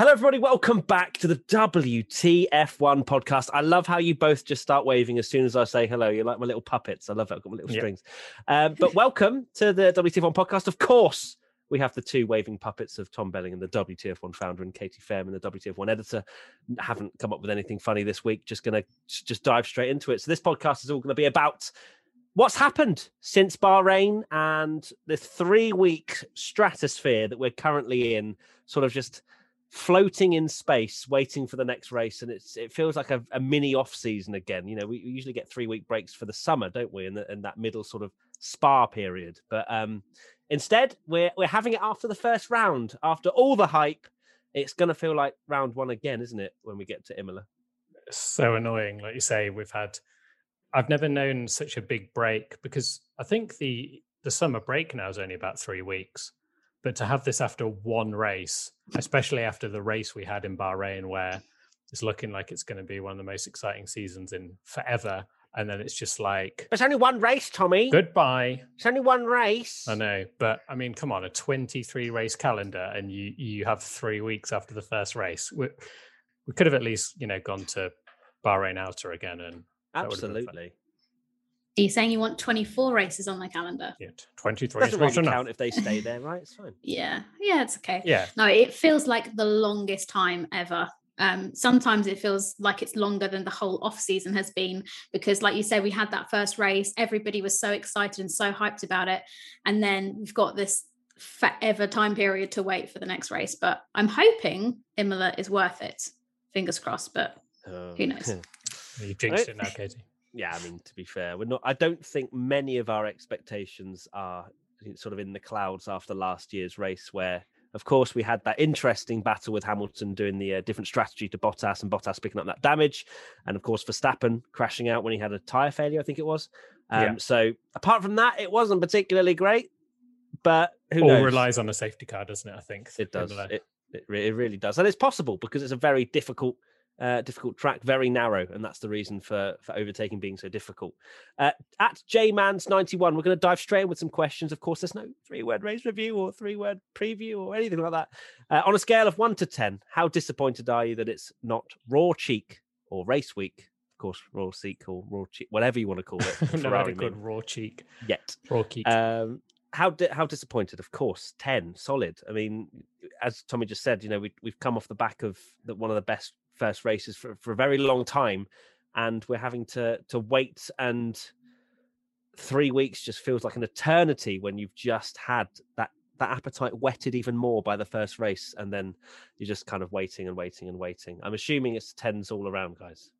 Hello, everybody. Welcome back to the WTF1 podcast. I love how you both just start waving as soon as I say hello. You're like my little puppets. I love it. I've got my little Yeah. strings. Um, but welcome to the WTF1 podcast. Of course, we have the two waving puppets of Tommy Bell and the WTF1 founder, and Katy Fairman, the WTF1 editor. Haven't come up with anything funny this week. Just going to just dive straight into it. So, this podcast is all going to be about what's happened since Bahrain and the three week stratosphere that we're currently in, sort of just floating in space, waiting for the next race. And it's it feels like a, a mini off season again. You know, we, we usually get three week breaks for the summer, don't we? In, the, that middle sort of spa period. But um, instead, we're we're having it after the first round. After all the hype, it's going to feel like round one again, isn't it? When we get to Imola. so annoying. Like you say, we've had. I've never known such a big break because I think the the summer break now is only about three weeks, but to have this after one race, especially after the race we had in Bahrain, where it's looking like it's going to be one of the most exciting seasons in forever, and then it's just like There's only one race, Tommy. goodbye. It's only one race. I know, but I mean, come on, a twenty-three race calendar, and you you have three weeks after the first race. We, we could have at least you know gone to Bahrain Outer again and that would've been fun. Absolutely. Are you saying you want 24 races on the calendar? Yeah, 23 is Doesn't really enough. count if they stay there, right? It's fine. Yeah, yeah, it's okay. Yeah, No, it feels like the longest time ever. Um, sometimes it feels like it's longer than the whole off season has been because, like you said, we had that first race. Everybody was so excited and so hyped about it, and then we've got this forever time period to wait for the next race. But I'm hoping Imola is worth it. Fingers crossed. But Oh. Who knows? you jinxed it now, Katy. Yeah, I mean, to be fair, we're not. I don't think many of our expectations are sort of in the clouds after last year's race, where, of course, we had that interesting battle with Hamilton doing the uh, different strategy to Bottas and Bottas picking up that damage, and of course, Verstappen crashing out when he had a tire failure, I think it was. Um, Yeah. So, apart from that, it wasn't particularly great. But who All knows? relies on a safety car, doesn't it? I think It does. It, it it really does, and it's possible because it's a very difficult, uh, difficult track, very narrow, and that's the reason for for overtaking being so difficult. Uh, at jmans ninety one, we're going to dive straight in with some questions. Of course, there's no three word race review or three word preview or anything like that. Uh, on a scale of one to ten, how disappointed are you that it's not raw cheek or race week? Of course, raw cheek or raw cheek, whatever you want to call it. Had a good raw cheek. yet. Raw cheek. Um, how di- how disappointed? Of course, ten solid. I mean, as Tommy just said, you know, we we've come off the back of the, one of the best first races for, for a very long time, and we're having to to wait and three weeks just feels like an eternity when you've just had that that appetite whetted even more by the first race, and then you're just kind of waiting and waiting and waiting. I'm assuming it's tens all around, guys.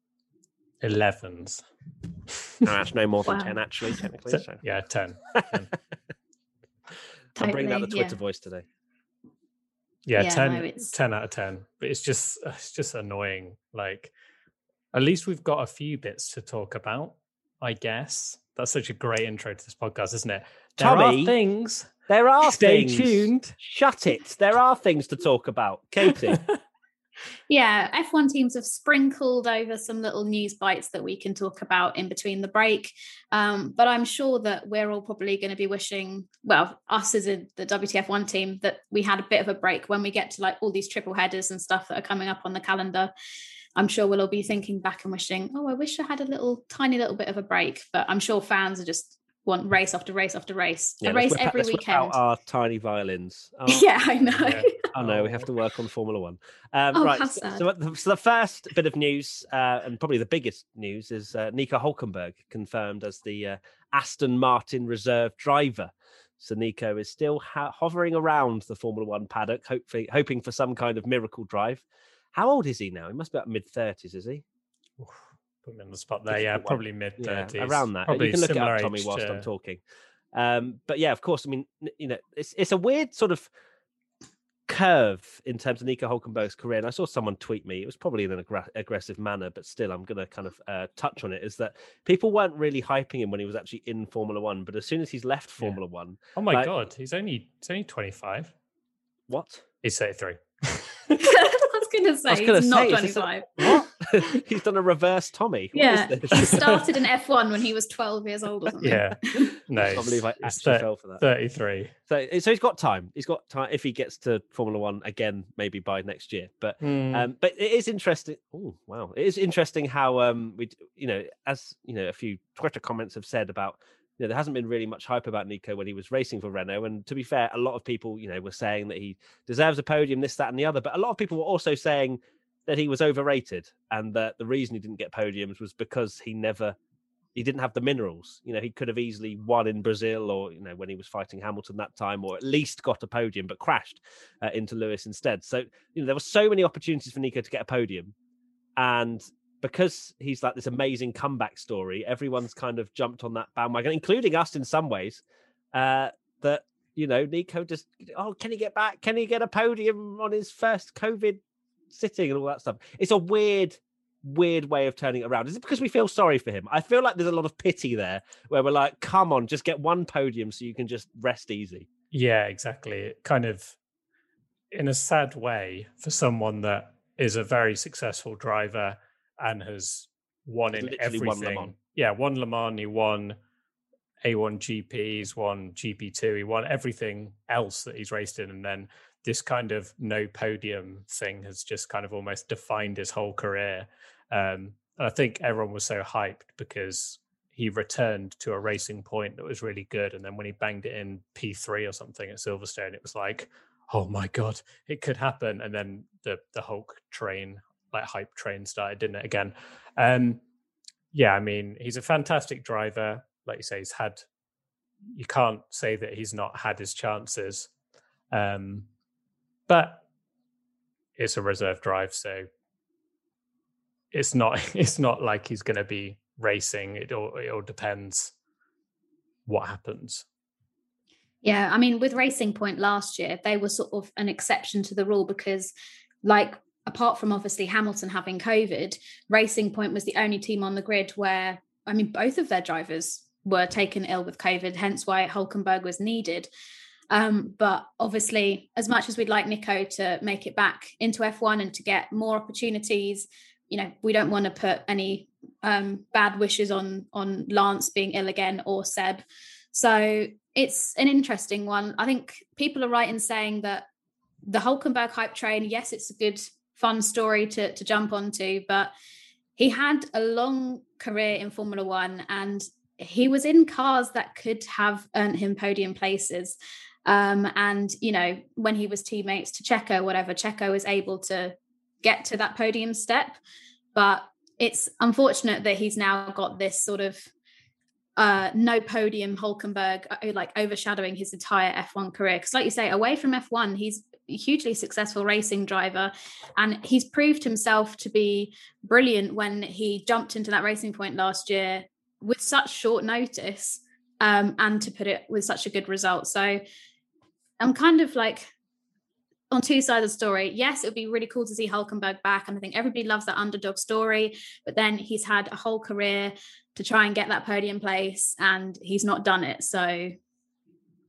11s. No, that's no more than Wow. ten actually, technically. So- So. yeah, 10. I'm bringing out the Totally, Twitter voice today. Yeah, Yeah, 10, no, it's- 10 out of 10. But it's just uh, it's just annoying. Like at least we've got a few bits to talk about, I guess. That's such a great intro to this podcast, isn't it? There Tommy, are things. There are Stay things. tuned. Shut it. There are things to talk about. Katy. Yeah, F1 teams have sprinkled over some little news bites that we can talk about in between the break. Um, but I'm sure that we're all probably going to be wishing, well, us as a, the WTF1 team, that we had a bit of a break when we get to like all these triple headers and stuff that are coming up on the calendar. I'm sure we'll all be thinking back and wishing, oh, I wish I had a little tiny little bit of a break. But I'm sure fans are just want race after race after race, Yeah, a let's race whip out- every let's whip out weekend. our tiny violins. Oh, yeah, I know. Yeah. oh no, we have to work on Formula One. Um, Oh, right. So, so the, so the first bit of news, uh, and probably the biggest news, is uh, Nico Hulkenberg confirmed as the uh, Aston Martin reserve driver. So Nico is still ha- hovering around the Formula One paddock, hopefully hoping for some kind of miracle drive. How old is he now? He must be about mid thirties, is he? Oof, Put me on the spot there. Yeah, probably mid Yeah, 30s. around that. Probably you can look it up, Tommy, whilst to- I'm talking. Um, but yeah, of course. I mean, you know, it's it's a weird sort of curve in terms of Nico Hulkenberg's career. And I saw someone tweet me. It was probably in an aggra- aggressive manner, but still, I'm going to kind of uh, touch on it. Is that people weren't really hyping him when he was actually in Formula One, but as soon as he's left Yeah. Formula One, Oh my like- god, he's only he's only 25. what? He's 33. I was going to say, gonna he's not say, is this a- 25. What? he's done a reverse Tommy. What yeah, he started in F1 when he was 12 years old or something. Yeah, no, I can't believe I actually fell for that. 33. So, so he's got time. He's got time if he gets to Formula One again, maybe by next year. But mm. um, but it is interesting. Oh wow, it is interesting how um we you know as you know a few Twitter comments have said about you know, there hasn't been really much hype about Nico when he was racing for Renault. And to be fair, a lot of people, you know, were saying that he deserves a podium, this, that, and the other. But a lot of people were also saying that he was overrated and that the reason he didn't get podiums was because he never he didn't have the minerals. You know, he could have easily won in Brazil or, you know, when he was fighting Hamilton that time, or at least got a podium, but crashed uh, into Lewis instead. So, you know, there were so many opportunities for Nico to get a podium. And because he's like this amazing comeback story, everyone's kind of jumped on that bandwagon, including us in some ways. Uh, that you know, Nico just oh, can he get back? Can he get a podium on his first COVID sitting and all that stuff? It's a weird, weird way of turning it around. Is it because we feel sorry for him? I feel like there's a lot of pity there, where we're like, come on, just get one podium so you can just rest easy. Yeah, exactly. Kind of, in a sad way, for someone that is a very successful driver and has won in everything. Won yeah, won Le Mans, he won A1 GP, he's won GP2, he won everything else that he's raced in. And then this kind of no podium thing has just kind of almost defined his whole career. Um, and I think everyone was so hyped because he returned to a racing point that was really good. And then when he banged it in P3 or something at Silverstone, it was like, oh my God, it could happen. And then the, the Hulk train like hype train started, didn't it? Again, um, yeah. I mean, he's a fantastic driver. Like you say, he's had. You can't say that he's not had his chances, um, but it's a reserve drive, so it's not. It's not like he's going to be racing. It all. It all depends what happens. Yeah, I mean, with Racing Point last year, they were sort of an exception to the rule because, like apart from obviously Hamilton having COVID, Racing Point was the only team on the grid where, I mean, both of their drivers were taken ill with COVID, hence why Hulkenberg was needed. Um, but obviously, as much as we'd like Nico to make it back into F1 and to get more opportunities, you know, we don't want to put any um, bad wishes on on Lance being ill again or Seb. So it's an interesting one. I think people are right in saying that the Hulkenberg hype train, yes, it's a good fun story to, to jump onto. But he had a long career in Formula One and he was in cars that could have earned him podium places. Um, and, you know, when he was teammates to Checo, whatever, Checo was able to get to that podium step. But it's unfortunate that he's now got this sort of uh, no podium Hulkenberg uh, like overshadowing his entire F1 career. Because, like you say, away from F1, he's hugely successful racing driver and he's proved himself to be brilliant when he jumped into that racing point last year with such short notice um, and to put it with such a good result. So i'm kind of like on two sides of the story. Yes it would be really cool to see hulkenberg back and i think everybody loves that underdog story but then he's had a whole career to try and get that podium place and he's not done it. So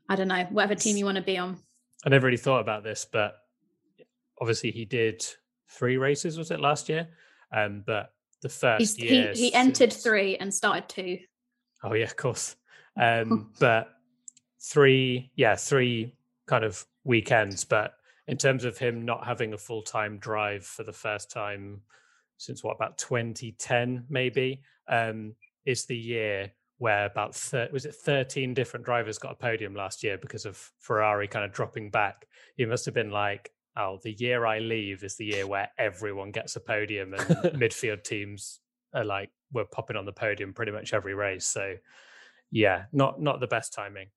i don't know whatever team you want to be on I never really thought about this, but obviously he did three races, was it last year? Um, but the first He's, year he, he entered three and started two. Oh yeah, of course. Um, but three, yeah, three kind of weekends. But in terms of him not having a full time drive for the first time since what about 2010, maybe, um, is the year where about thir- was it 13 different drivers got a podium last year because of Ferrari kind of dropping back. He must have been like, oh, the year I leave is the year where everyone gets a podium and midfield teams are like we're popping on the podium pretty much every race. So yeah, not not the best timing.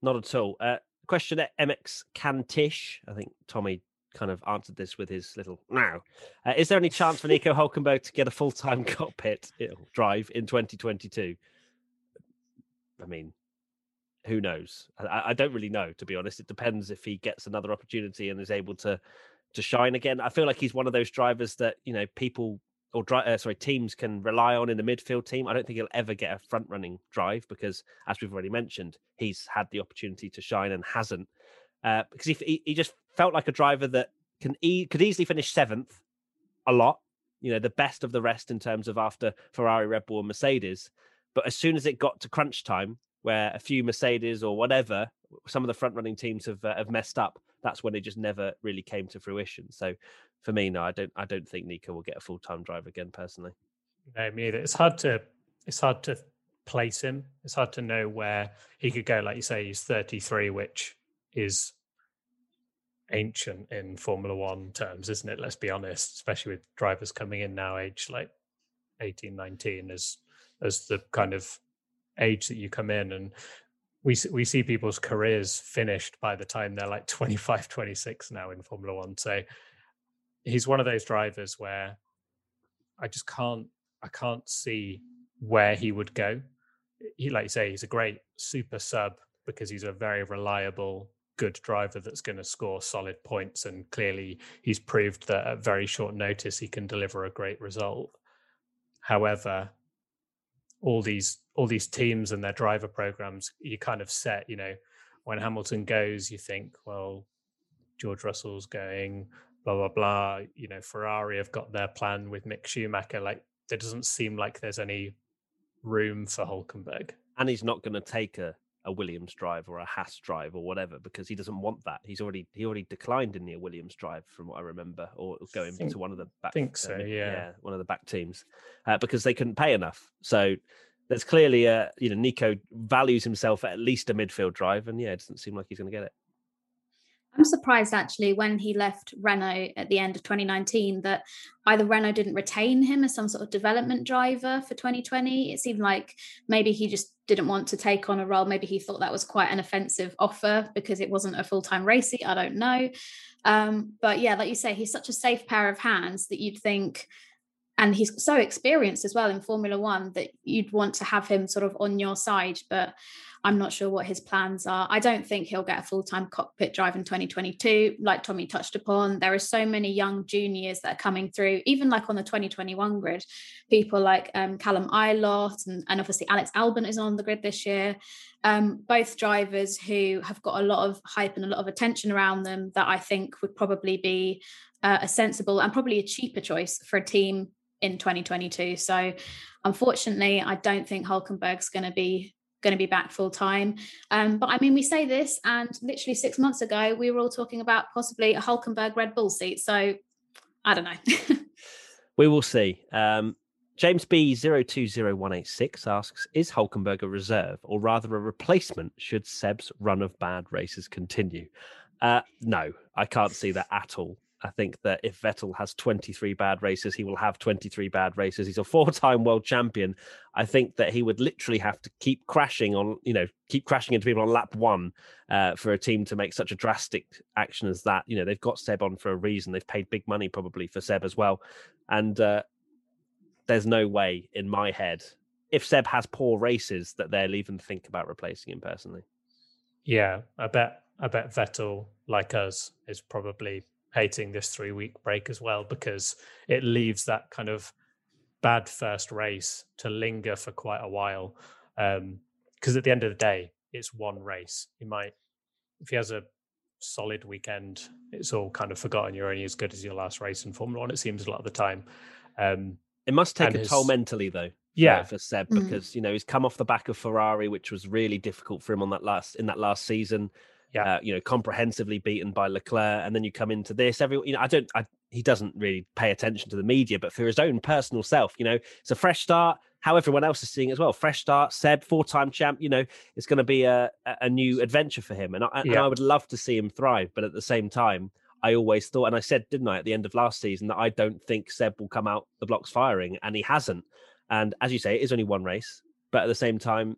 Not at all. Uh, question at MX Cantish. I think Tommy kind of answered this with his little now. Uh, is there any chance for Nico Hulkenberg to get a full time cockpit drive in 2022? I mean, who knows? I, I, don't really know, to be honest. It depends if he gets another opportunity and is able to to shine again. I feel like he's one of those drivers that you know people or dri- uh, sorry teams can rely on in the midfield team. I don't think he'll ever get a front running drive because, as we've already mentioned, he's had the opportunity to shine and hasn't. Uh, because he, he, just felt like a driver that can e- could easily finish seventh a lot you know, the best of the rest in terms of after Ferrari, Red Bull, and Mercedes. But as soon as it got to crunch time, where a few Mercedes or whatever, some of the front running teams have uh, have messed up, that's when it just never really came to fruition. So for me, no, I don't I don't think Nico will get a full time drive again personally. No, me either. It's hard to it's hard to place him. It's hard to know where he could go. Like you say, he's 33, which is ancient in Formula One terms, isn't it? Let's be honest, especially with drivers coming in now, age like 18, 19, as as the kind of age that you come in and we we see people's careers finished by the time they're like 25 26 now in formula 1 so he's one of those drivers where i just can't i can't see where he would go. He like you say he's a great super sub because he's a very reliable good driver that's going to score solid points and clearly he's proved that at very short notice he can deliver a great result. However all these all these teams and their driver programs you kind of set you know when hamilton goes you think well george russell's going blah blah blah. You know ferrari have got their plan with mick schumacher. Like there doesn't seem like there's any room for hulkenberg. And he's not going to take a a Williams drive or a Haas drive or whatever because he doesn't want that. He's already he already declined in the Williams drive from what I remember, or going think, to one of the back. Think so, uh, yeah. yeah, one of the back teams uh, because they couldn't pay enough. So there's clearly a you know Nico values himself at least a midfield drive, and yeah, it doesn't seem like he's going to get it. I'm surprised actually when he left Renault at the end of 2019 that either Renault didn't retain him as some sort of development driver for 2020. It seemed like maybe he just didn't want to take on a role. Maybe he thought that was quite an offensive offer because it wasn't a full time seat. I don't know. Um, but yeah, like you say, he's such a safe pair of hands that you'd think, and he's so experienced as well in Formula One that you'd want to have him sort of on your side. But I'm not sure what his plans are. I don't think he'll get a full time cockpit drive in 2022. Like Tommy touched upon, there are so many young juniors that are coming through, even like on the 2021 grid. People like um, Callum Ilott and, and obviously Alex Albon is on the grid this year. Um, both drivers who have got a lot of hype and a lot of attention around them that I think would probably be uh, a sensible and probably a cheaper choice for a team in 2022. So, unfortunately, I don't think Hulkenberg's going to be going to be back full time. Um, but I mean, we say this, and literally six months ago, we were all talking about possibly a Hulkenberg Red Bull seat. So I don't know. we will see. Um, James B020186 asks Is Hulkenberg a reserve or rather a replacement should Seb's run of bad races continue? Uh, no, I can't see that at all. I think that if Vettel has 23 bad races, he will have 23 bad races. He's a four-time world champion. I think that he would literally have to keep crashing on, you know, keep crashing into people on lap one uh, for a team to make such a drastic action as that. You know, they've got Seb on for a reason. They've paid big money probably for Seb as well, and uh, there's no way in my head if Seb has poor races that they'll even think about replacing him personally. Yeah, I bet. I bet Vettel, like us, is probably hating this three week break as well because it leaves that kind of bad first race to linger for quite a while. Because um, at the end of the day, it's one race. He might, if he has a solid weekend, it's all kind of forgotten. You're only as good as your last race in Formula One. It seems a lot of the time. Um, it must take a his, toll mentally, though. Yeah, for Seb mm. because you know he's come off the back of Ferrari, which was really difficult for him on that last in that last season yeah. Uh, you know, comprehensively beaten by Leclerc, and then you come into this. Every, you know, I don't, I, he doesn't really pay attention to the media, but for his own personal self, you know, it's a fresh start. How everyone else is seeing as well, fresh start. Seb, four-time champ. You know, it's going to be a a new adventure for him, and I, yeah. and I would love to see him thrive. But at the same time, I always thought, and I said, didn't I, at the end of last season, that I don't think Seb will come out the blocks firing, and he hasn't. And as you say, it is only one race, but at the same time,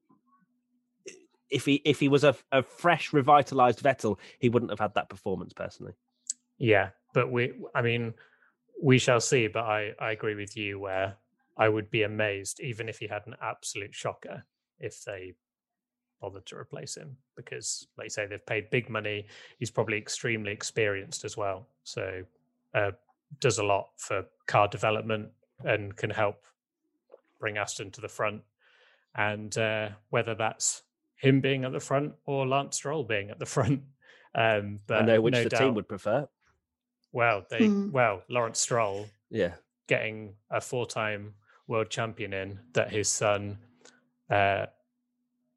if he if he was a, a fresh, revitalized Vettel, he wouldn't have had that performance personally. Yeah, but we, I mean, we shall see. But I, I agree with you where I would be amazed, even if he had an absolute shocker, if they bothered to replace him, because, like you say, they've paid big money. He's probably extremely experienced as well, so uh, does a lot for car development and can help bring Aston to the front. And uh, whether that's him being at the front or Lance Stroll being at the front. Um, but I know which no the doubt, team would prefer. Well, they hmm. well Lawrence Stroll. Yeah, getting a four-time world champion in that his son, uh,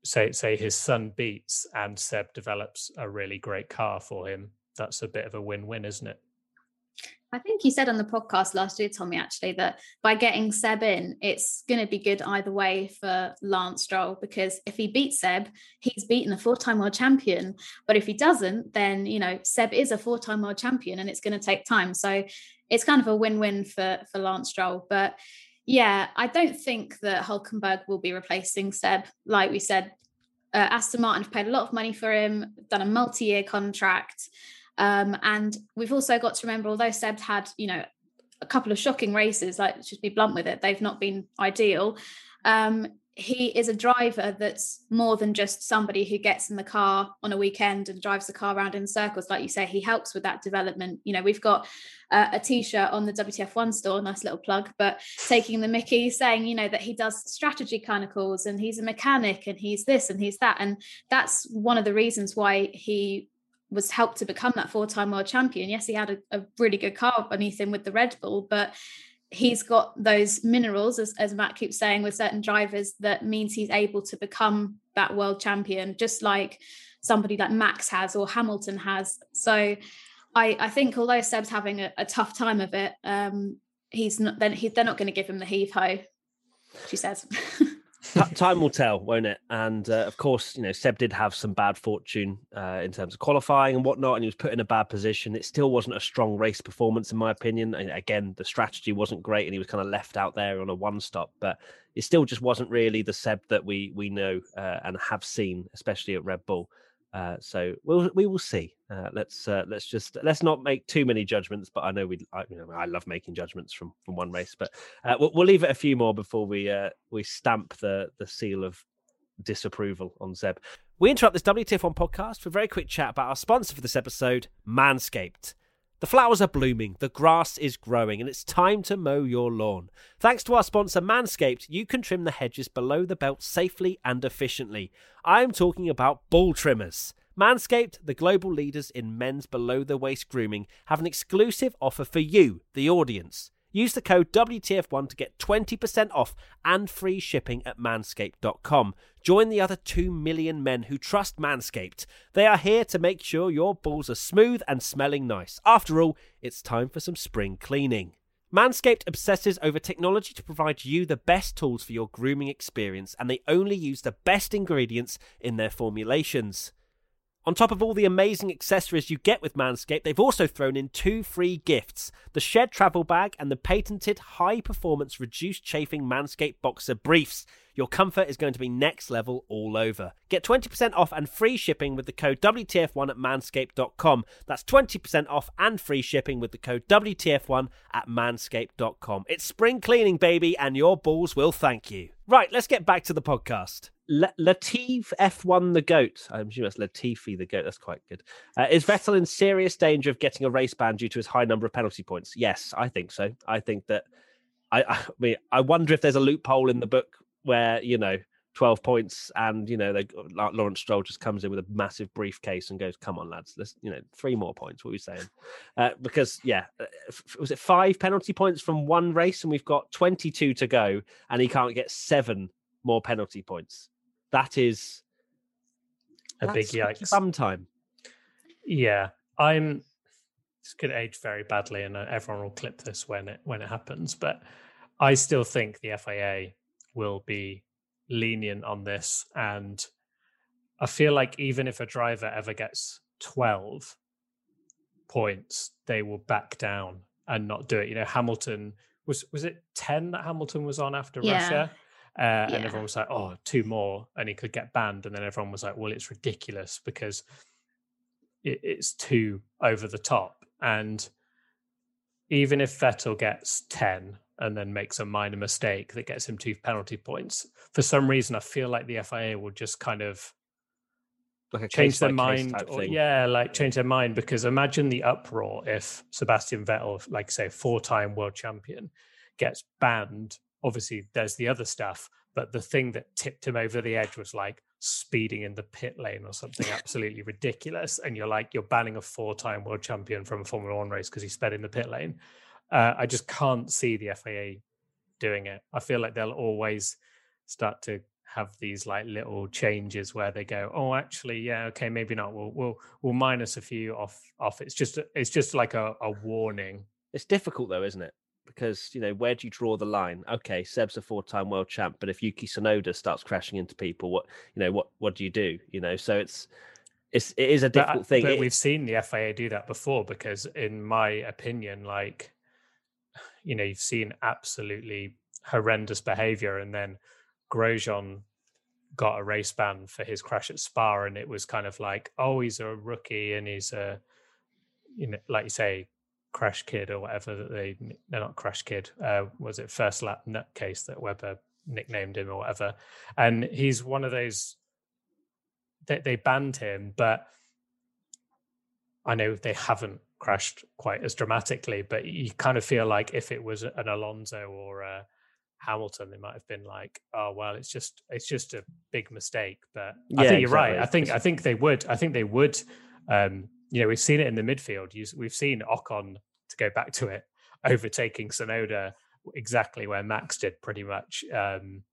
say say his son beats and Seb develops a really great car for him. That's a bit of a win-win, isn't it? I think you said on the podcast last year, Tommy, actually, that by getting Seb in, it's going to be good either way for Lance Stroll because if he beats Seb, he's beaten a four time world champion. But if he doesn't, then, you know, Seb is a four time world champion and it's going to take time. So it's kind of a win win for, for Lance Stroll. But yeah, I don't think that Hulkenberg will be replacing Seb. Like we said, uh, Aston Martin have paid a lot of money for him, done a multi year contract. Um, and we've also got to remember, although Seb's had, you know, a couple of shocking races, like just be blunt with it, they've not been ideal. Um, he is a driver that's more than just somebody who gets in the car on a weekend and drives the car around in circles. Like you say, he helps with that development. You know, we've got uh, a t-shirt on the WTF1 store, nice little plug, but taking the Mickey saying, you know, that he does strategy kind of calls and he's a mechanic and he's this and he's that. And that's one of the reasons why he was helped to become that four-time world champion. Yes, he had a, a, really good car beneath him with the Red Bull, but he's got those minerals, as, as Matt keeps saying, with certain drivers that means he's able to become that world champion, just like somebody like Max has or Hamilton has. So I, I think although Seb's having a, a tough time of it, um, he's not then he, they're not going to give him the heave ho, she says. time will tell, won't it? And uh, of course, you know, Seb did have some bad fortune uh, in terms of qualifying and whatnot, and he was put in a bad position. It still wasn't a strong race performance, in my opinion. And again, the strategy wasn't great, and he was kind of left out there on a one stop. But it still just wasn't really the Seb that we we know uh, and have seen, especially at Red Bull. Uh, so we'll we will see. Uh, let's uh, let's just let's not make too many judgments. But I know we, I, you know, I love making judgments from from one race. But uh, we'll, we'll, leave it a few more before we uh, we stamp the the seal of disapproval on Seb. We interrupt this WTF1 podcast for a very quick chat about our sponsor for this episode, Manscaped. The flowers are blooming, the grass is growing, and it's time to mow your lawn. Thanks to our sponsor Manscaped, you can trim the hedges below the belt safely and efficiently. I'm talking about ball trimmers. Manscaped, the global leaders in men's below the waist grooming, have an exclusive offer for you, the audience. Use the code WTF1 to get 20% off and free shipping at manscaped.com. Join the other 2 million men who trust Manscaped. They are here to make sure your balls are smooth and smelling nice. After all, it's time for some spring cleaning. Manscaped obsesses over technology to provide you the best tools for your grooming experience, and they only use the best ingredients in their formulations. On top of all the amazing accessories you get with Manscaped, they've also thrown in two free gifts the Shed Travel Bag and the patented high performance reduced chafing Manscaped Boxer Briefs. Your comfort is going to be next level all over. Get 20% off and free shipping with the code WTF1 at manscaped.com. That's 20% off and free shipping with the code WTF1 at manscaped.com. It's spring cleaning, baby, and your balls will thank you. Right, let's get back to the podcast. Latif F1 the GOAT. I'm assuming that's Latifi the GOAT. That's quite good. Uh, is Vettel in serious danger of getting a race ban due to his high number of penalty points? Yes, I think so. I think that. I, I mean, I wonder if there's a loophole in the book where you know 12 points and you know they Lawrence Stroll just comes in with a massive briefcase and goes come on lads let's you know three more points what are we saying uh, because yeah uh, was it five penalty points from one race and we've got 22 to go and he can't get seven more penalty points that is a big yikes sometime yeah i'm this could age very badly and uh, everyone will clip this when it when it happens but i still think the fia will be lenient on this. And I feel like even if a driver ever gets 12 points, they will back down and not do it. You know, Hamilton was was it 10 that Hamilton was on after yeah. Russia? Uh, yeah. And everyone was like, oh, two more, and he could get banned. And then everyone was like, well, it's ridiculous because it, it's too over the top. And even if Vettel gets 10, and then makes a minor mistake that gets him two penalty points. For some reason, I feel like the FIA will just kind of like change their mind. Or, yeah, like change their mind because imagine the uproar if Sebastian Vettel, like say four-time world champion, gets banned. Obviously, there's the other stuff, but the thing that tipped him over the edge was like speeding in the pit lane or something absolutely ridiculous. And you're like, you're banning a four-time world champion from a Formula One race because he sped in the pit lane Uh, I just can't see the FIA doing it. I feel like they'll always start to have these like little changes where they go, oh, actually, yeah, okay, maybe not. We'll we'll we'll minus a few off off. It's just it's just like a, a warning. It's difficult though, isn't it? Because you know where do you draw the line? Okay, Seb's a four-time world champ, but if Yuki Tsunoda starts crashing into people, what you know what what do you do? You know, so it's it's it is a uh, difficult but, thing. But it, we've seen the FIA do that before because, in my opinion, like you know, you've seen absolutely horrendous behavior, and then Grosjean got a race ban for his crash at Spa, and it was kind of like, oh, he's a rookie and he's a, you know, like you say, crash kid or whatever that they they're not crash kid. Uh, was it first lap nutcase that Webber nicknamed him or whatever? And he's one of those. They, they banned him, but I know they haven't crashed quite as dramatically. But you kind of feel like if it was an Alonso or a Hamilton, they might have been like, "Oh well, it's just it's just a big mistake." But yeah, I think you're exactly. right. I think I think they would. I think they would. Um, you know, we've seen it in the midfield. We've seen Ocon to go back to it, overtaking Tsunoda exactly where Max did, pretty much, um,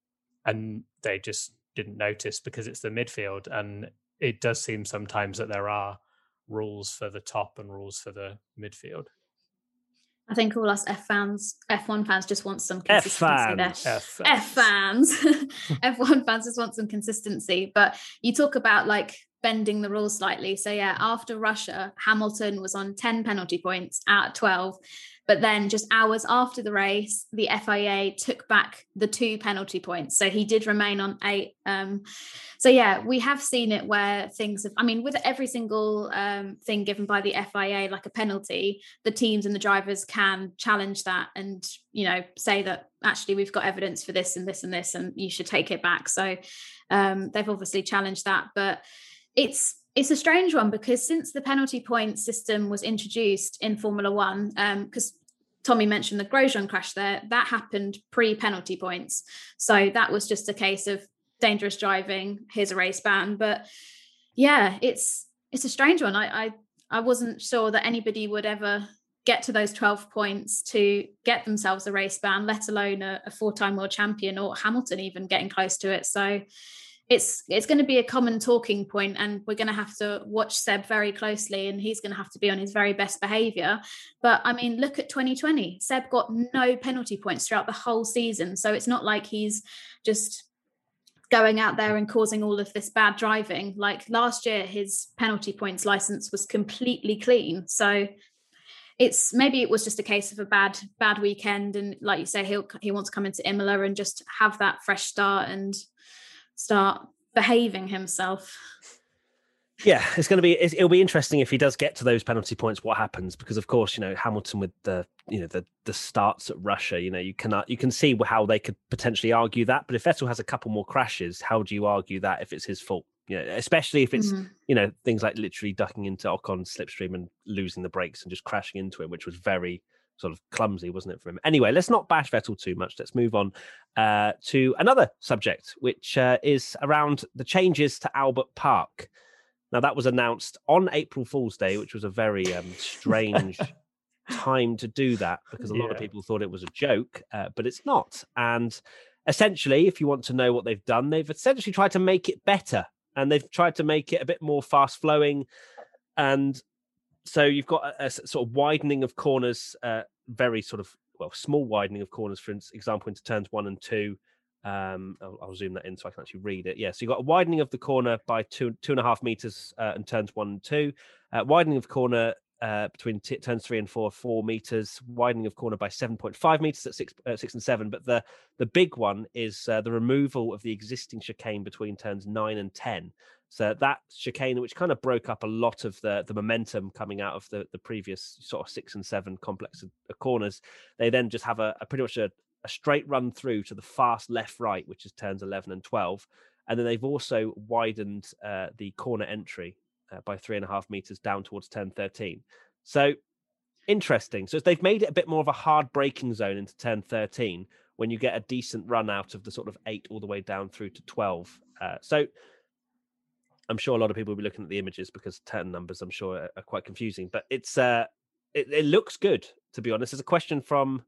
and they just didn't notice because it's the midfield, and it does seem sometimes that there are rules for the top and rules for the midfield. I think all us F fans, F1 fans just want some consistency F fans. there. F, F fans. F1 fans just want some consistency. But you talk about like bending the rules slightly. So yeah, after Russia, Hamilton was on 10 penalty points out of 12. But then just hours after the race, the FIA took back the two penalty points. So he did remain on eight. Um, so yeah, we have seen it where things have, I mean, with every single um, thing given by the FIA, like a penalty, the teams and the drivers can challenge that and, you know, say that actually we've got evidence for this and this and this, and you should take it back. So um, they've obviously challenged that. But it's it's a strange one because since the penalty point system was introduced in Formula One, because um, Tommy mentioned the Grosjean crash there, that happened pre penalty points. So that was just a case of dangerous driving. Here's a race ban, but yeah, it's it's a strange one. I I, I wasn't sure that anybody would ever get to those 12 points to get themselves a race ban, let alone a, a four time world champion or Hamilton even getting close to it. So it's it's going to be a common talking point and we're going to have to watch Seb very closely and he's going to have to be on his very best behavior. But I mean look at 2020 Seb got no penalty points throughout the whole season so it's not like he's just going out there and causing all of this bad driving. Like last year his penalty points license was completely clean so it's maybe it was just a case of a bad bad weekend and like you say he'll he wants to come into Imola and just have that fresh start and start behaving himself. Yeah, it's going to be. It'll be interesting if he does get to those penalty points. What happens? Because of course, you know Hamilton with the you know the the starts at Russia. You know you cannot you can see how they could potentially argue that. But if Vettel has a couple more crashes, how do you argue that if it's his fault? You know, especially if it's mm-hmm. you know things like literally ducking into Ocon's slipstream and losing the brakes and just crashing into him, which was very sort of clumsy, wasn't it, for him? Anyway, let's not bash Vettel too much. Let's move on uh, to another subject, which uh, is around the changes to Albert Park. Now, that was announced on April Fool's Day, which was a very um, strange time to do that because a lot yeah. of people thought it was a joke, uh, but it's not. And essentially, if you want to know what they've done, they've essentially tried to make it better and they've tried to make it a bit more fast flowing and so you've got a, a, sort of widening of corners, uh, very sort of well, small widening of corners, for example, into turns one and two. Um, I'll, I'll, zoom that in so I can actually read it. Yeah, so you've got a widening of the corner by two two and a half meters uh, and turns one and two, uh, widening of corner uh, between t- turns three and four, four meters, widening of corner by 7.5 meters at six, uh, six and seven. But the the big one is uh, the removal of the existing chicane between turns nine and 10. So that chicane, which kind of broke up a lot of the, the momentum coming out of the, the previous sort of six and seven complex of, of corners, they then just have a, a pretty much a, a, straight run through to the fast left right, which is turns 11 and 12. And then they've also widened uh, the corner entry uh, by three and a half meters down towards turn 13. So interesting. So they've made it a bit more of a hard braking zone into turn 13 when you get a decent run out of the sort of eight all the way down through to 12. Uh, so I'm sure a lot of people will be looking at the images because turn numbers, I'm sure, are, are quite confusing. But it's uh, it, it looks good. To be honest, there's a question from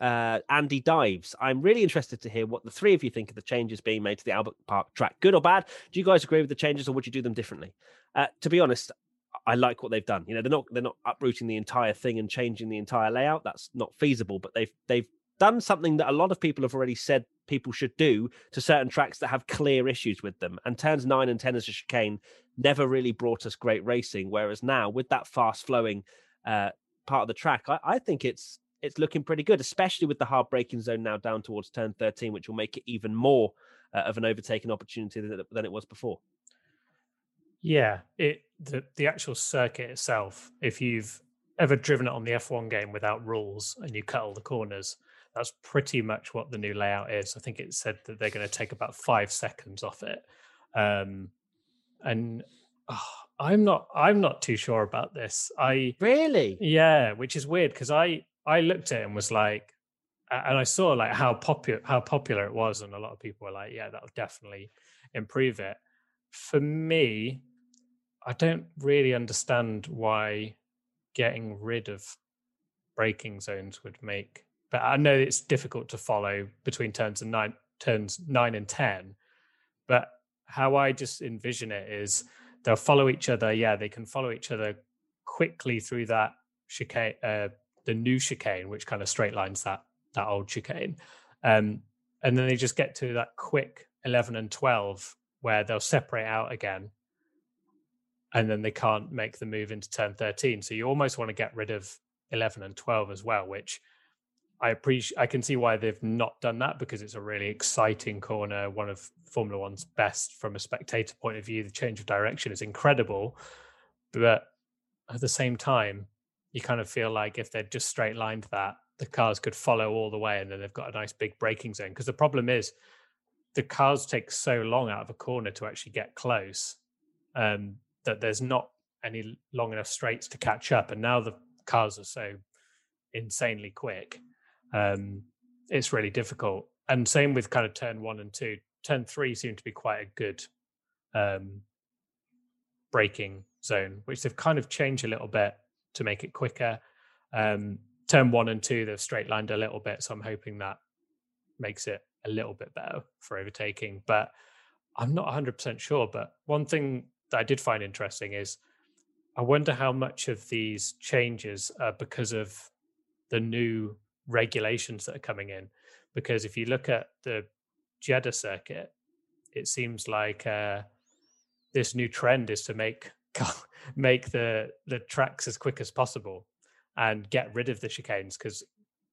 uh, Andy Dives. I'm really interested to hear what the three of you think of the changes being made to the Albert Park track. Good or bad? Do you guys agree with the changes, or would you do them differently? Uh, to be honest, I like what they've done. You know, they're not they're not uprooting the entire thing and changing the entire layout. That's not feasible. But they've they've done something that a lot of people have already said people should do to certain tracks that have clear issues with them. And turns nine and ten as a chicane never really brought us great racing. Whereas now, with that fast flowing uh, part of the track, I, I think it's it's looking pretty good, especially with the hard braking zone now down towards turn 13, which will make it even more uh, of an overtaking opportunity than, than it was before. Yeah, it the the actual circuit itself. If you've ever driven it on the F1 game without rules and you cut all the corners, that's pretty much what the new layout is. I think it said that they're going to take about five seconds off it, um, and oh, I'm not I'm not too sure about this. I really, yeah, which is weird because I I looked at it and was like, and I saw like how popular how popular it was, and a lot of people were like, yeah, that'll definitely improve it. For me, I don't really understand why getting rid of braking zones would make. But I know it's difficult to follow between turns and nine turns nine and ten. But how I just envision it is they'll follow each other. Yeah, they can follow each other quickly through that chicane, uh, the new chicane, which kind of straight lines that that old chicane, um, and then they just get to that quick eleven and twelve where they'll separate out again and then they can't make the move into turn 13 so you almost want to get rid of 11 and 12 as well which i appreciate i can see why they've not done that because it's a really exciting corner one of formula one's best from a spectator point of view the change of direction is incredible but at the same time you kind of feel like if they'd just straight lined that the cars could follow all the way and then they've got a nice big braking zone because the problem is the cars take so long out of a corner to actually get close um, that there's not any long enough straights to catch up. And now the cars are so insanely quick, um, it's really difficult. And same with kind of turn one and two. Turn three seemed to be quite a good um, braking zone, which they've kind of changed a little bit to make it quicker. Um, turn one and two, they've straight lined a little bit. So I'm hoping that makes it a little bit better for overtaking. But I'm not 100% sure. But one thing that I did find interesting is I wonder how much of these changes are because of the new regulations that are coming in. Because if you look at the Jeddah circuit, it seems like uh, this new trend is to make make the the tracks as quick as possible and get rid of the chicanes because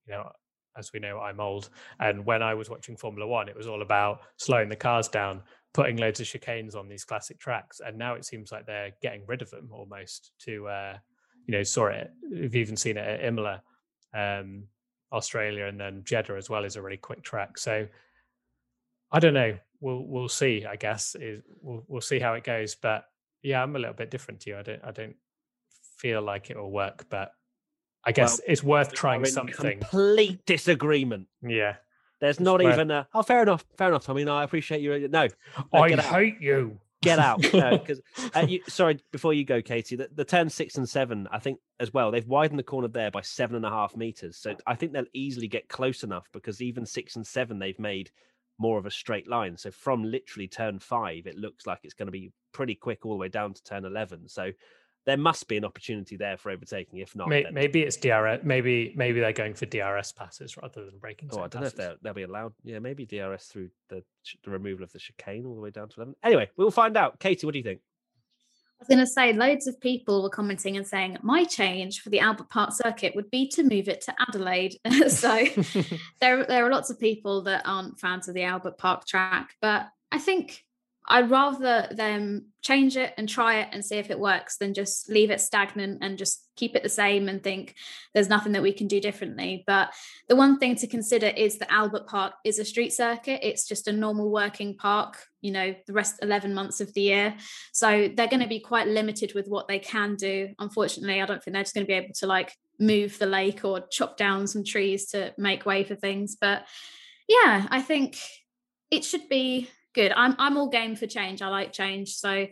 you know as we know i'm old and when i was watching formula one it was all about slowing the cars down putting loads of chicanes on these classic tracks, and now it seems like they're getting rid of them almost. To uh, you know, saw it. We've even seen it at Imola, um, Australia, and then Jeddah as well is a really quick track. So I don't know. We'll we'll see. I guess is we'll we'll see how it goes. But yeah, I'm a little bit different to you. I don't I don't feel like it will work, but I guess well, it's worth trying something. Complete disagreement. Yeah. There's not even a oh, fair enough, fair enough. I mean, I appreciate you. No, no I hate you. Get out. Because uh, sorry, before you go, Katy, the, the turn six and seven, I think as well, they've widened the corner there by seven and a half meters. So I think they'll easily get close enough because even six and seven, they've made more of a straight line. So from literally turn five, it looks like it's going to be pretty quick all the way down to turn 11. So there must be an opportunity there for overtaking. If not, maybe, maybe it's DRS. Maybe maybe they're going for DRS passes rather than braking. Oh, I don't passes. know if they'll, they'll be allowed. Yeah, maybe DRS through the, the removal of the chicane all the way down to eleven. Anyway, we'll find out. Katy, what do you think? I was going to say, loads of people were commenting and saying my change for the Albert Park circuit would be to move it to Adelaide. so there, there are lots of people that aren't fans of the Albert Park track, but I think I'd rather them change it and try it and see if it works than just leave it stagnant and just keep it the same and think there's nothing that we can do differently. But the one thing to consider is that Albert Park is a street circuit. It's just a normal working park, you know, the rest 11 months of the year. So they're going to be quite limited with what they can do. Unfortunately, I don't think they're just going to be able to like move the lake or chop down some trees to make way for things. But yeah, I think it should be good. I'm I'm all game for change. I like change, so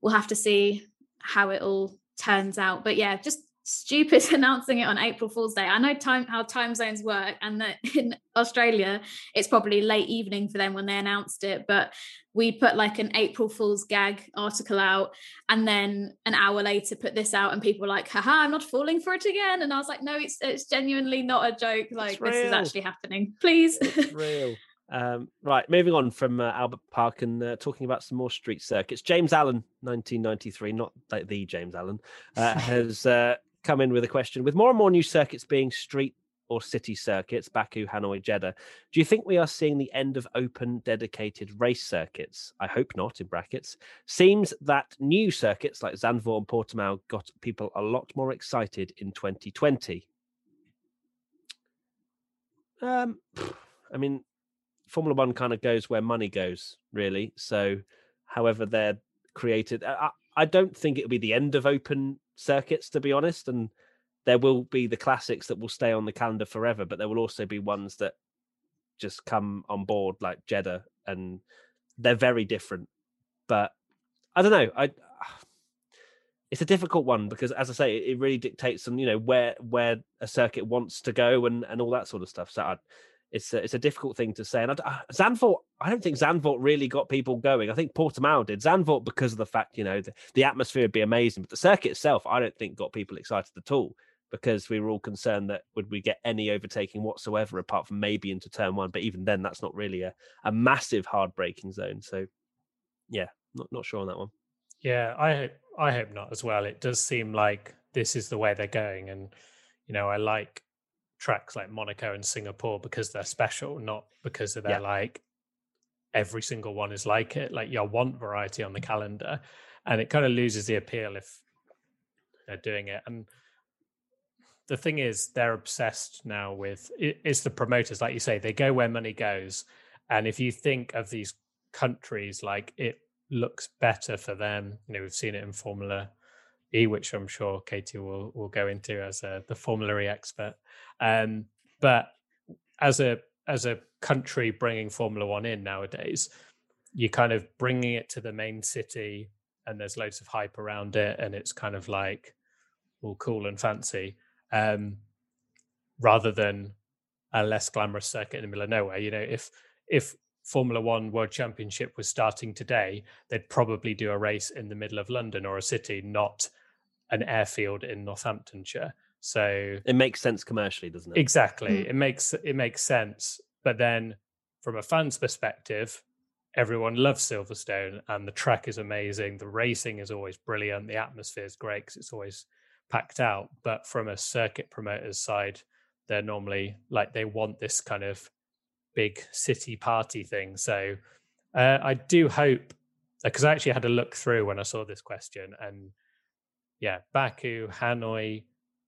we'll have to see how it all turns out. But yeah, just stupid announcing it on April Fool's Day. I know time how time zones work, and that in Australia it's probably late evening for them when they announced it. But we put like an April Fool's gag article out, and then an hour later put this out, and people were like, "Haha, I'm not falling for it again." And I was like, "No, it's it's genuinely not a joke. Like this is actually happening. Please." Real. Um, right, moving on from uh, Albert Park and uh, talking about some more street circuits. James Allen, 1993, not like the James Allen, uh, has uh, come in with a question. With more and more new circuits being street or city circuits, Baku, Hanoi, Jeddah, do you think we are seeing the end of open, dedicated race circuits? I hope not, in brackets. Seems that new circuits like Zandvoort and Portimao got people a lot more excited in 2020. Um, I mean, Formula One kind of goes where money goes, really. So, however they're created, I, I don't think it'll be the end of open circuits, to be honest. And there will be the classics that will stay on the calendar forever, but there will also be ones that just come on board, like Jeddah, and they're very different. But I don't know. I it's a difficult one because, as I say, it really dictates on you know where where a circuit wants to go and and all that sort of stuff. So I, it's a, it's a difficult thing to say. And I, uh, Zandvoort, I don't think Zandvoort really got people going. I think Portimao did. Zandvoort because of the fact you know the, the atmosphere would be amazing, but the circuit itself, I don't think got people excited at all because we were all concerned that would we get any overtaking whatsoever apart from maybe into turn one. But even then, that's not really a, a massive hard braking zone. So yeah, not not sure on that one. Yeah, I hope I hope not as well. It does seem like this is the way they're going, and you know I like tracks like Monaco and Singapore because they're special, not because they're yeah. like every single one is like it. Like you want variety on the mm-hmm. calendar, and it kind of loses the appeal if they're doing it. And the thing is, they're obsessed now with it's the promoters, like you say, they go where money goes. And if you think of these countries, like it looks better for them. You know, we've seen it in Formula E, which I'm sure Katy will will go into as a, the Formula E expert. Um, but as a as a country bringing Formula One in nowadays, you're kind of bringing it to the main city, and there's loads of hype around it, and it's kind of like all cool and fancy, um, rather than a less glamorous circuit in the middle of nowhere. You know, if if Formula One World Championship was starting today, they'd probably do a race in the middle of London or a city, not an airfield in Northamptonshire. So it makes sense commercially, doesn't it? Exactly. Mm. It makes it makes sense. But then from a fan's perspective, everyone loves Silverstone and the track is amazing. The racing is always brilliant. The atmosphere is great because it's always packed out. But from a circuit promoter's side, they're normally like they want this kind of big city party thing. So uh, I do hope because I actually had a look through when I saw this question and yeah, Baku, Hanoi,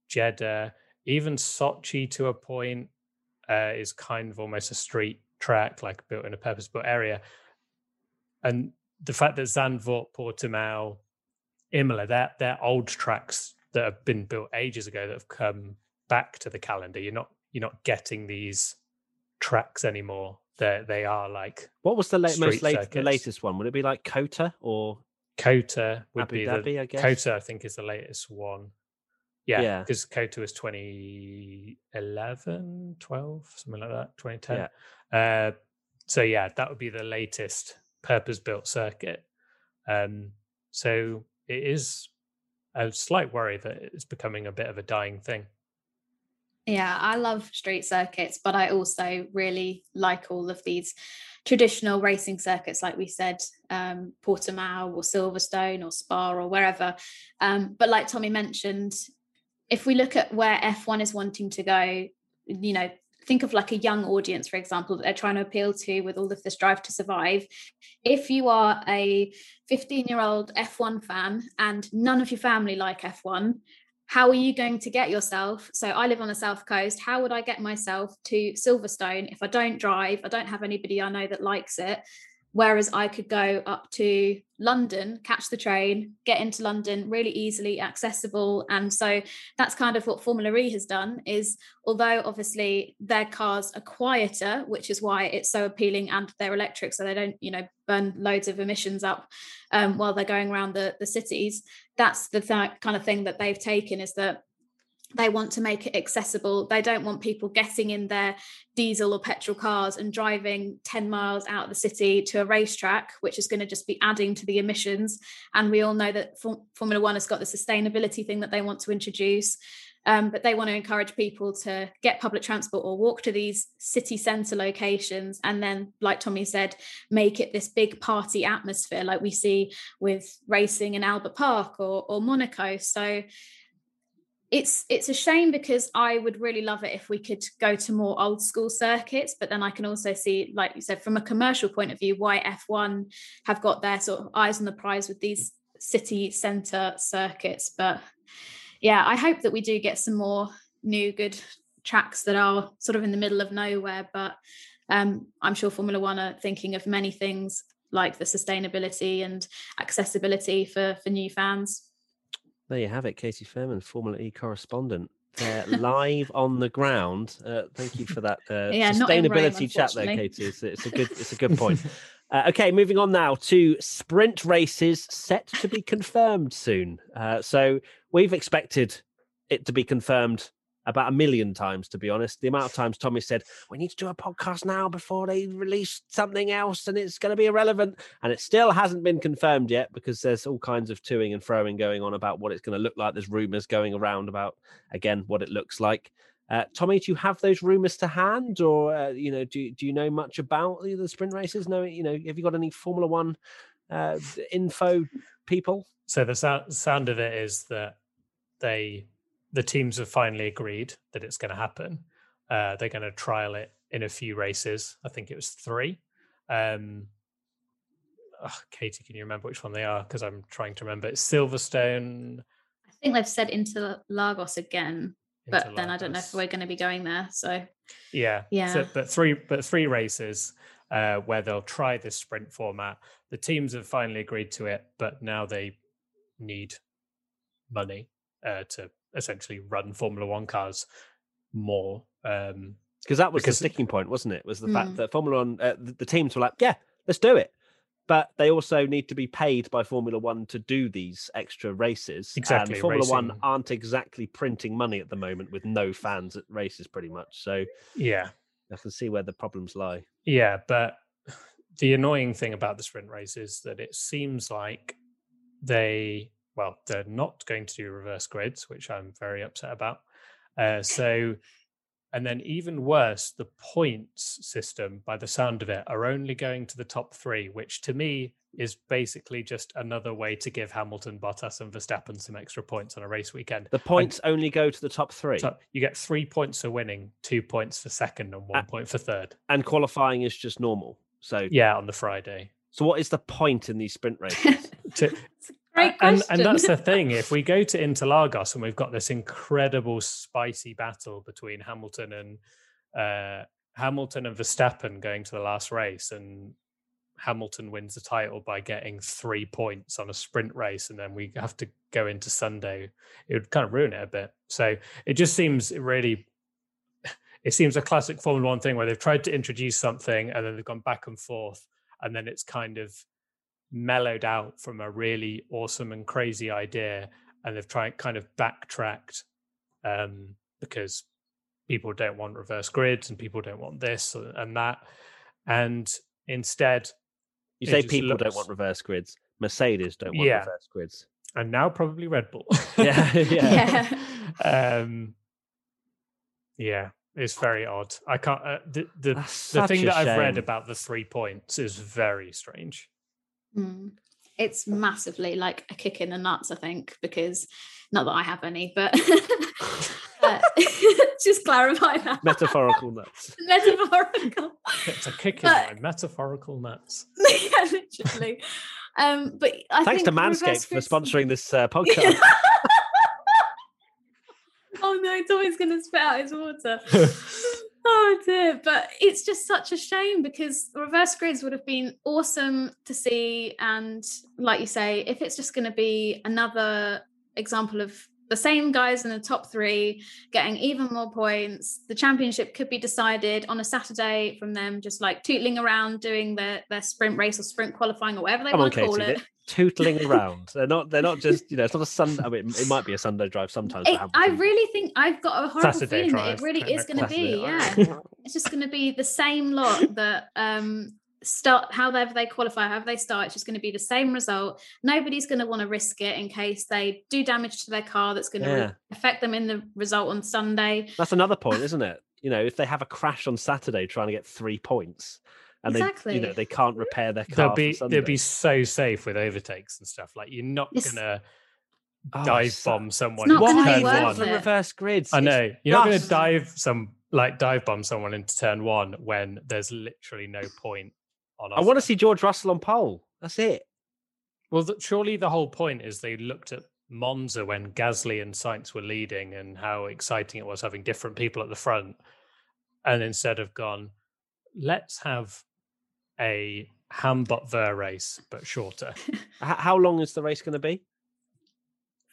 Jeddah, even Sochi to a point uh, is kind of almost a street track, like built in a purpose-built area. And the fact that Zandvoort, Portimao, Imola, they're, they're old tracks that have been built ages ago that have come back to the calendar. You're not you're not getting these tracks anymore. They they are like what was the late, most late, the latest one? Would it be like COTA or COTA would Abu be Dhabi, the I guess. COTA, I think, is the latest one. Yeah, because yeah. COTA was 2011, 12, something like that, 2010. Yeah. Uh, so yeah, that would be the latest purpose-built circuit. Um, so it is a slight worry that it's becoming a bit of a dying thing. Yeah, I love street circuits, but I also really like all of these traditional racing circuits, like we said, um, Portimao or Silverstone or Spa or wherever. Um, but like Tommy mentioned, if we look at where F1 is wanting to go, you know, think of like a young audience, for example, that they're trying to appeal to with all of this drive to survive. If you are a 15 year old F1 fan and none of your family like F1, how are you going to get yourself? So i live on the south coast. How would i get myself to silverstone if i don't drive? I don't have anybody i know that likes it. Whereas i could go up to london catch the train get into london really easily accessible. And so that's kind of what formula e has done is although obviously their cars are quieter which is why it's so appealing and they're electric so they don't you know burn loads of emissions up um, while they're going around the, the cities that's the th- kind of thing that they've taken is that they want to make it accessible. They don't want people getting in their diesel or petrol cars and driving 10 miles out of the city to a racetrack, which is going to just be adding to the emissions. And we all know that Formula One has got the sustainability thing that they want to introduce. Um, but they want to encourage people to get public transport or walk to these city centre locations and then like tommy said make it this big party atmosphere like we see with racing in albert park or, or monaco so it's it's a shame because I would really love it if we could go to more old school circuits, but then I can also see, like you said, from a commercial point of view, why F1 have got their sort of eyes on the prize with these city centre circuits. But yeah, I hope that we do get some more new good tracks that are sort of in the middle of nowhere. But um, I'm sure Formula One are thinking of many things like the sustainability and accessibility for for new fans. There you have it, Katy Fairman, Formula E correspondent. Live on the ground. Uh, thank you for that uh, yeah, sustainability rain, chat there, Katy. It's, it's, a good, it's a good point. Uh, okay, moving on now to sprint races set to be confirmed soon. Uh, so we've expected it to be confirmed about a million times, to be honest. The amount of times Tommy said, We need to do a podcast now before they release something else and it's going to be irrelevant. And it still hasn't been confirmed yet because there's all kinds of toing and froing going on about what it's going to look like. There's rumors going around about, again, what it looks like. Uh, Tommy, do you have those rumors to hand, or uh, you know, do do you know much about the, the sprint races? No, you know, have you got any Formula One uh, info, people? So the sound of it is that they the teams have finally agreed that it's going to happen. Uh, they're going to trial it in a few races. I think it was three. Um, oh, Katy, can you remember which one they are? Because I'm trying to remember. It's Silverstone. I think they've said Interlagos again, but then I don't know if we're going to be going there. So yeah, yeah. So, but three, but three races uh, where they'll try this sprint format. The teams have finally agreed to it, but now they need money uh, to essentially run Formula One cars more. Um, because that was because, the sticking point, wasn't it? Was the mm. fact that Formula One, uh, the, the, teams were like, yeah, let's do it. But they also need to be paid by Formula One to do these extra races. Exactly. And Formula racing. One aren't exactly printing money at the moment with no fans at races, pretty much. So, yeah, I can see where the problems lie. Yeah, but the annoying thing about the sprint race is that it seems like they well, they're not going to do reverse grids, which I'm very upset about. Uh, so, and then even worse, the points system, by the sound of it, are only going to the top three, which to me is basically just another way to give Hamilton, Bottas, and Verstappen some extra points on a race weekend. The points and, only go to the top three. So you get three points for winning, two points for second, and one point for third. And qualifying is just normal. So yeah, on the Friday. So what is the point in these sprint races? to, Great and, and that's the thing. If we go to Interlagos and we've got this incredible spicy battle between Hamilton and uh, Hamilton and Verstappen going to the last race, and Hamilton wins the title by getting three points on a sprint race, and then we have to go into Sunday, it would kind of ruin it a bit. So it just seems really, it seems a classic Formula One thing where they've tried to introduce something and then they've gone back and forth, and then it's kind of mellowed out from a really awesome and crazy idea and they've tried kind of backtracked um, because people don't want reverse grids and people don't want this and that. And instead you say people looks... don't want reverse grids mercedes don't want yeah. reverse grids. And now probably red bull. Yeah yeah, yeah. um yeah it's very odd. I can't uh, the the, the thing that i've read about the three points is very strange Mm. It's massively like a kick in the nuts, I think, because not that I have any, but uh, just clarify that. Metaphorical nuts. Metaphorical. It's a kick in but, my metaphorical nuts. yeah, literally. Um, but I thanks to Manscaped for sponsoring this uh, podcast. oh no, Tommy's going to spit out his water. Oh dear, but it's just such a shame because reverse grids would have been awesome to see. And like you say, if it's just going to be another example of the same guys in the top three getting even more points, the championship could be decided on a Saturday from them just like tootling around doing their, their sprint race or sprint qualifying or whatever they Come want to call it. Tootling around. They're not. They're not just. You know, it's not a Sunday. I mean, it might be a Sunday drive sometimes. It, I really think I've got a horrible Saturday feeling drive, that it really is going to be. Yeah, it's just going to be the same lot that um start however they qualify however they start it's just going to be the same result nobody's going to want to risk it in case they do damage to their car that's going to Yeah. affect them in the result on sunday That's another point, isn't it? You know, if they have a crash on Saturday trying to get three points, and they, you know, Exactly. they can't repair their car. They'll be they'll be so safe with overtakes and stuff. Like you're not It's- gonna Oh, dive so- bomb someone not gonna turn be Why worth one. it. reverse grids? I It's know you're not going to dive some like dive bomb someone into turn one when there's literally no point on. I want to see George Russell on pole. That's it. Well, th- surely the whole point is they looked at Monza when Gasly and Sainz were leading and how exciting it was having different people at the front, and instead of gone, let's have a Hambot Ver race but shorter, how long is the race going to be?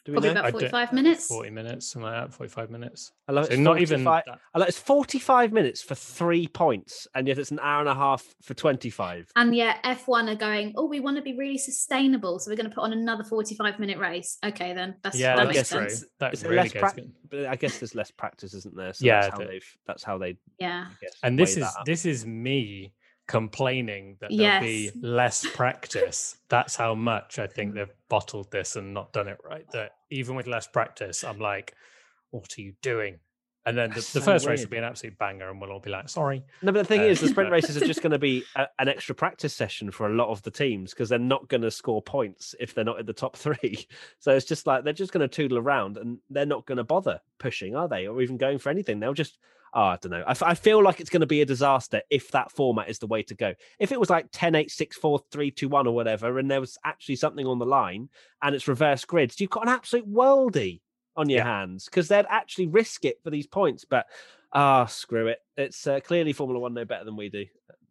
Do we probably know? About 45 minutes forty minutes, something like that, forty-five minutes. I love So it's not even that- I love it's 45 minutes for three points, and yet it's an hour and a half for 25. and yet f1 are going oh we want to be really sustainable so we're going to put on another 45 minute race okay then that's yeah, that I makes guess that's true. sense That Is really less goes prac- good. But I guess there's less practice, isn't there? So Yeah, that's how the- they've. That's how they. yeah guess, And this is this is me complaining that there'll be less practice. That's how much I think they've bottled this and not done it right. That even with less practice, I'm like, what are you doing? And then the, the so first race will be an absolute banger, and we'll all be like, sorry. No, but the thing Uh, is, the sprint races are just going to be a, an extra practice session for a lot of the teams because they're not going to score points if they're not in the top three. So it's just like they're just going to tootle around and they're not going to bother pushing, are they? Or even going for anything. They'll just, oh, I don't know. I, f- I feel like it's going to be a disaster if that format is the way to go. If it was like 10, 8, 6, 4, 3, 2, 1 or whatever, and there was actually something on the line and it's reverse grids, you've got an absolute worldie on your Yeah. hands because they'd actually risk it for these points. But ah, screw it. It's uh, clearly Formula One know better than we do.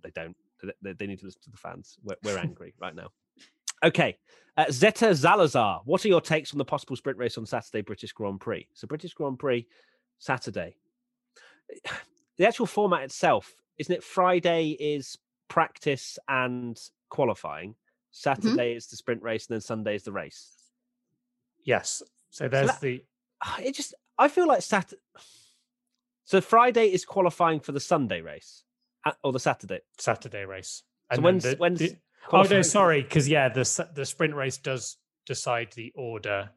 They don't. They- They, they need to listen to the fans. We're, we're angry right now. Okay. Uh, Zeta Zalazar, what are your takes on the possible sprint race on Saturday British Grand Prix? So, British Grand Prix Saturday. The actual format itself, isn't it? Friday is practice and qualifying. Saturday is the sprint race, and then Sunday is the race. Yes. So there's that- the Ah, It just, I feel like Saturday. So, Friday is qualifying for the Sunday race or the Saturday. Saturday race. So then when's- the- when's the- oh no, sorry, because yeah, the the sprint race does decide the order.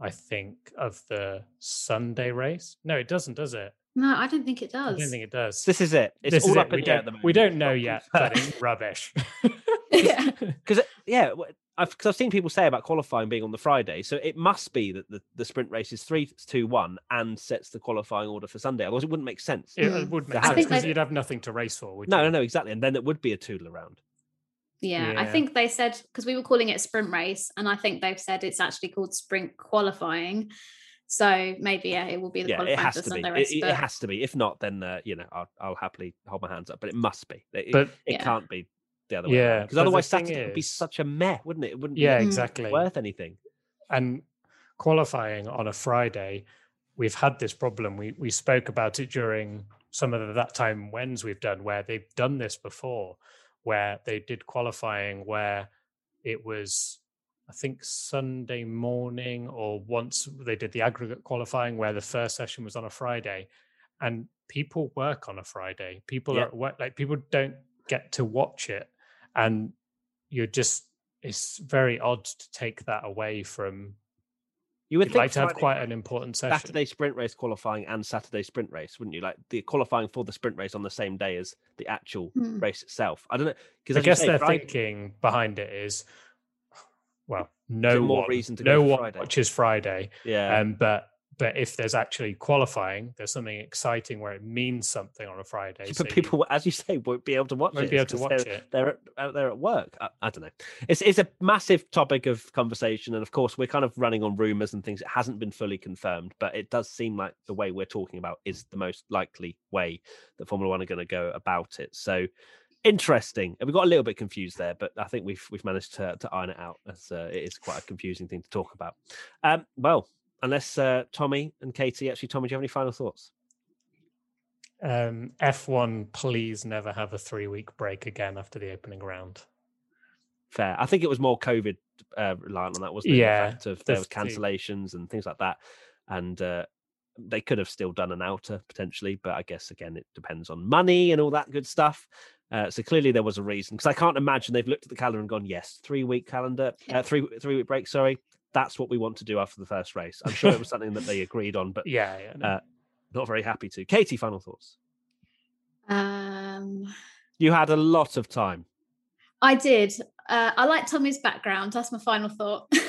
I think of the Sunday race. No, it doesn't, does it? No i don't think it does. I don't think it does. This is it. It's This all up it. in We the air at don't, the moment. we don't know yet, but it's rubbish. yeah because yeah, w- I've because I've seen people say about qualifying being on the Friday, so it must be that the, the sprint race is three two one and sets the qualifying order for Sunday. Otherwise, it wouldn't make sense. It Mm. would They make sense because you'd have nothing to race for. Would No, you? no, no, exactly, and then it would be a tootle around. Yeah, I think they said because we were calling it sprint race, and I think they've said it's actually called sprint qualifying. So maybe yeah, it will be the Yeah, it has to be. Sunday It, race. it- it has to be. If not, then uh, you know I'll, I'll happily hold my hands up. But it must be. It, But it Yeah. can't be the other way. Yeah, because otherwise thing Saturday would be such a meh, wouldn't it? It wouldn't yeah, be exactly. worth anything. and qualifying on a Friday, we've had this problem. We we spoke about it during some of the that time wins we've done where they've done this before, where they did qualifying where it was I think Sunday morning or once they did the aggregate qualifying where the first session was on a Friday. And people work on a Friday. People Yeah. are at work like people don't get to watch it. And you're just it's very odd to take that away from You would like to have Friday- quite an important session. Saturday sprint race qualifying and Saturday sprint race, wouldn't you? Like the qualifying for the sprint race on the same day as the actual Hmm. race itself. I don't know because I guess their thinking behind it is, well, no more one, reason to no one Friday? watches Friday. yeah, Um, but but if there's actually qualifying, there's something exciting where it means something on a Friday. but so you people, as you say, won't be able to watch won't it. be able to watch they're, it. They're out there at work. I, I don't know. It's it's a massive topic of conversation, and of course, we're kind of running on rumors and things. It hasn't been fully confirmed, but it does seem like the way we're talking about is the most likely way that Formula One are going to go about it. So interesting. And we got a little bit confused there, but I think we've we've managed to, to iron it out. As uh, it is quite a confusing thing to talk about. Um, well, unless uh, Tommy and Katy, actually, Tommy, do you have any final thoughts? Um, F1, please never have a three week break again after the opening round. Fair. I think it was more COVID uh, reliant on that, wasn't it? Yeah, the fact of the there was cancellations and things like that, and uh, they could have still done an outer potentially, but I guess again it depends on money and all that good stuff. Uh, so clearly there was a reason because I can't imagine they've looked at the calendar and gone, yes, three week calendar, uh, three three week break. Sorry, that's what we want to do after the first race. I'm sure it was something that they agreed on, but Yeah, yeah. no. Uh, not very happy to. Katy, final thoughts. Um, You had a lot of time. I did. Uh, I like Tommy's background. That's my final thought.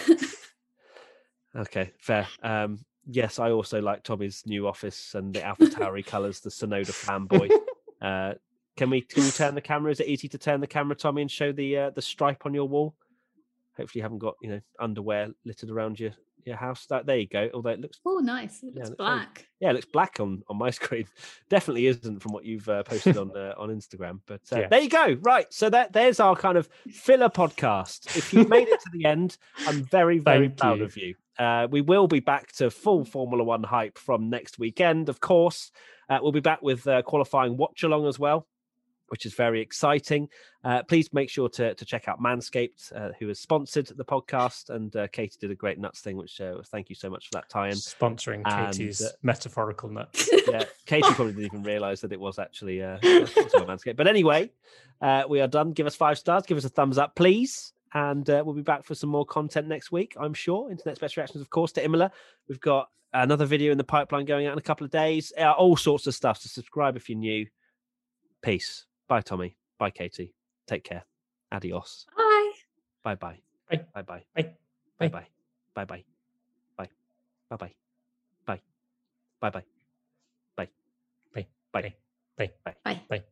Okay, fair. Um, yes, I also like Tommy's new office and the Alpha Tauri colours, the Tsunoda fanboy. Uh, can we can you turn the camera? Is it easy to turn the camera, Tommy, and show the uh, the stripe on your wall? Hopefully, you haven't got you know underwear littered around your your house. That there you go. Although it looks oh, nice. It Yeah, looks looks very- black. yeah, it looks black on on my screen. Definitely isn't from what you've uh, posted on uh, on Instagram. But uh, Yeah. there you go. Right, so that there's our kind of filler podcast. If you've made it to the end, I'm very very Thank proud you. of you. Uh, we will be back to full Formula One hype from next weekend, of course. Uh, we'll be back with uh, qualifying watch along as well, which is very exciting. Uh, please make sure to, to check out Manscaped, uh, who has sponsored the podcast. And uh, Katy did a great nuts thing, which uh, thank you so much for that tie-in. Sponsoring and, Katy's uh, metaphorical nuts. Yeah, Katy probably didn't even realise that it was actually uh, Manscaped. But anyway, uh, we are done. Give us five stars. Give us a thumbs up, please. And uh, we'll be back for some more content next week, I'm sure. Internet's best reactions, of course, to Imola. We've got another video in the pipeline going out in a couple of days. Uh, all sorts of stuff. So subscribe if you're new. Peace. Bye, Tommy. Bye, Katy. Take care. Adios. Hi. Bye bye. Bye. Bye bye. Bye. Bye bye. Bye. Bye Bye. bye. Bye bye. Bye. Bye bye. Bye. Bye bye. Bye. Bye. Bye. Bye. Bye. Bye. Bye.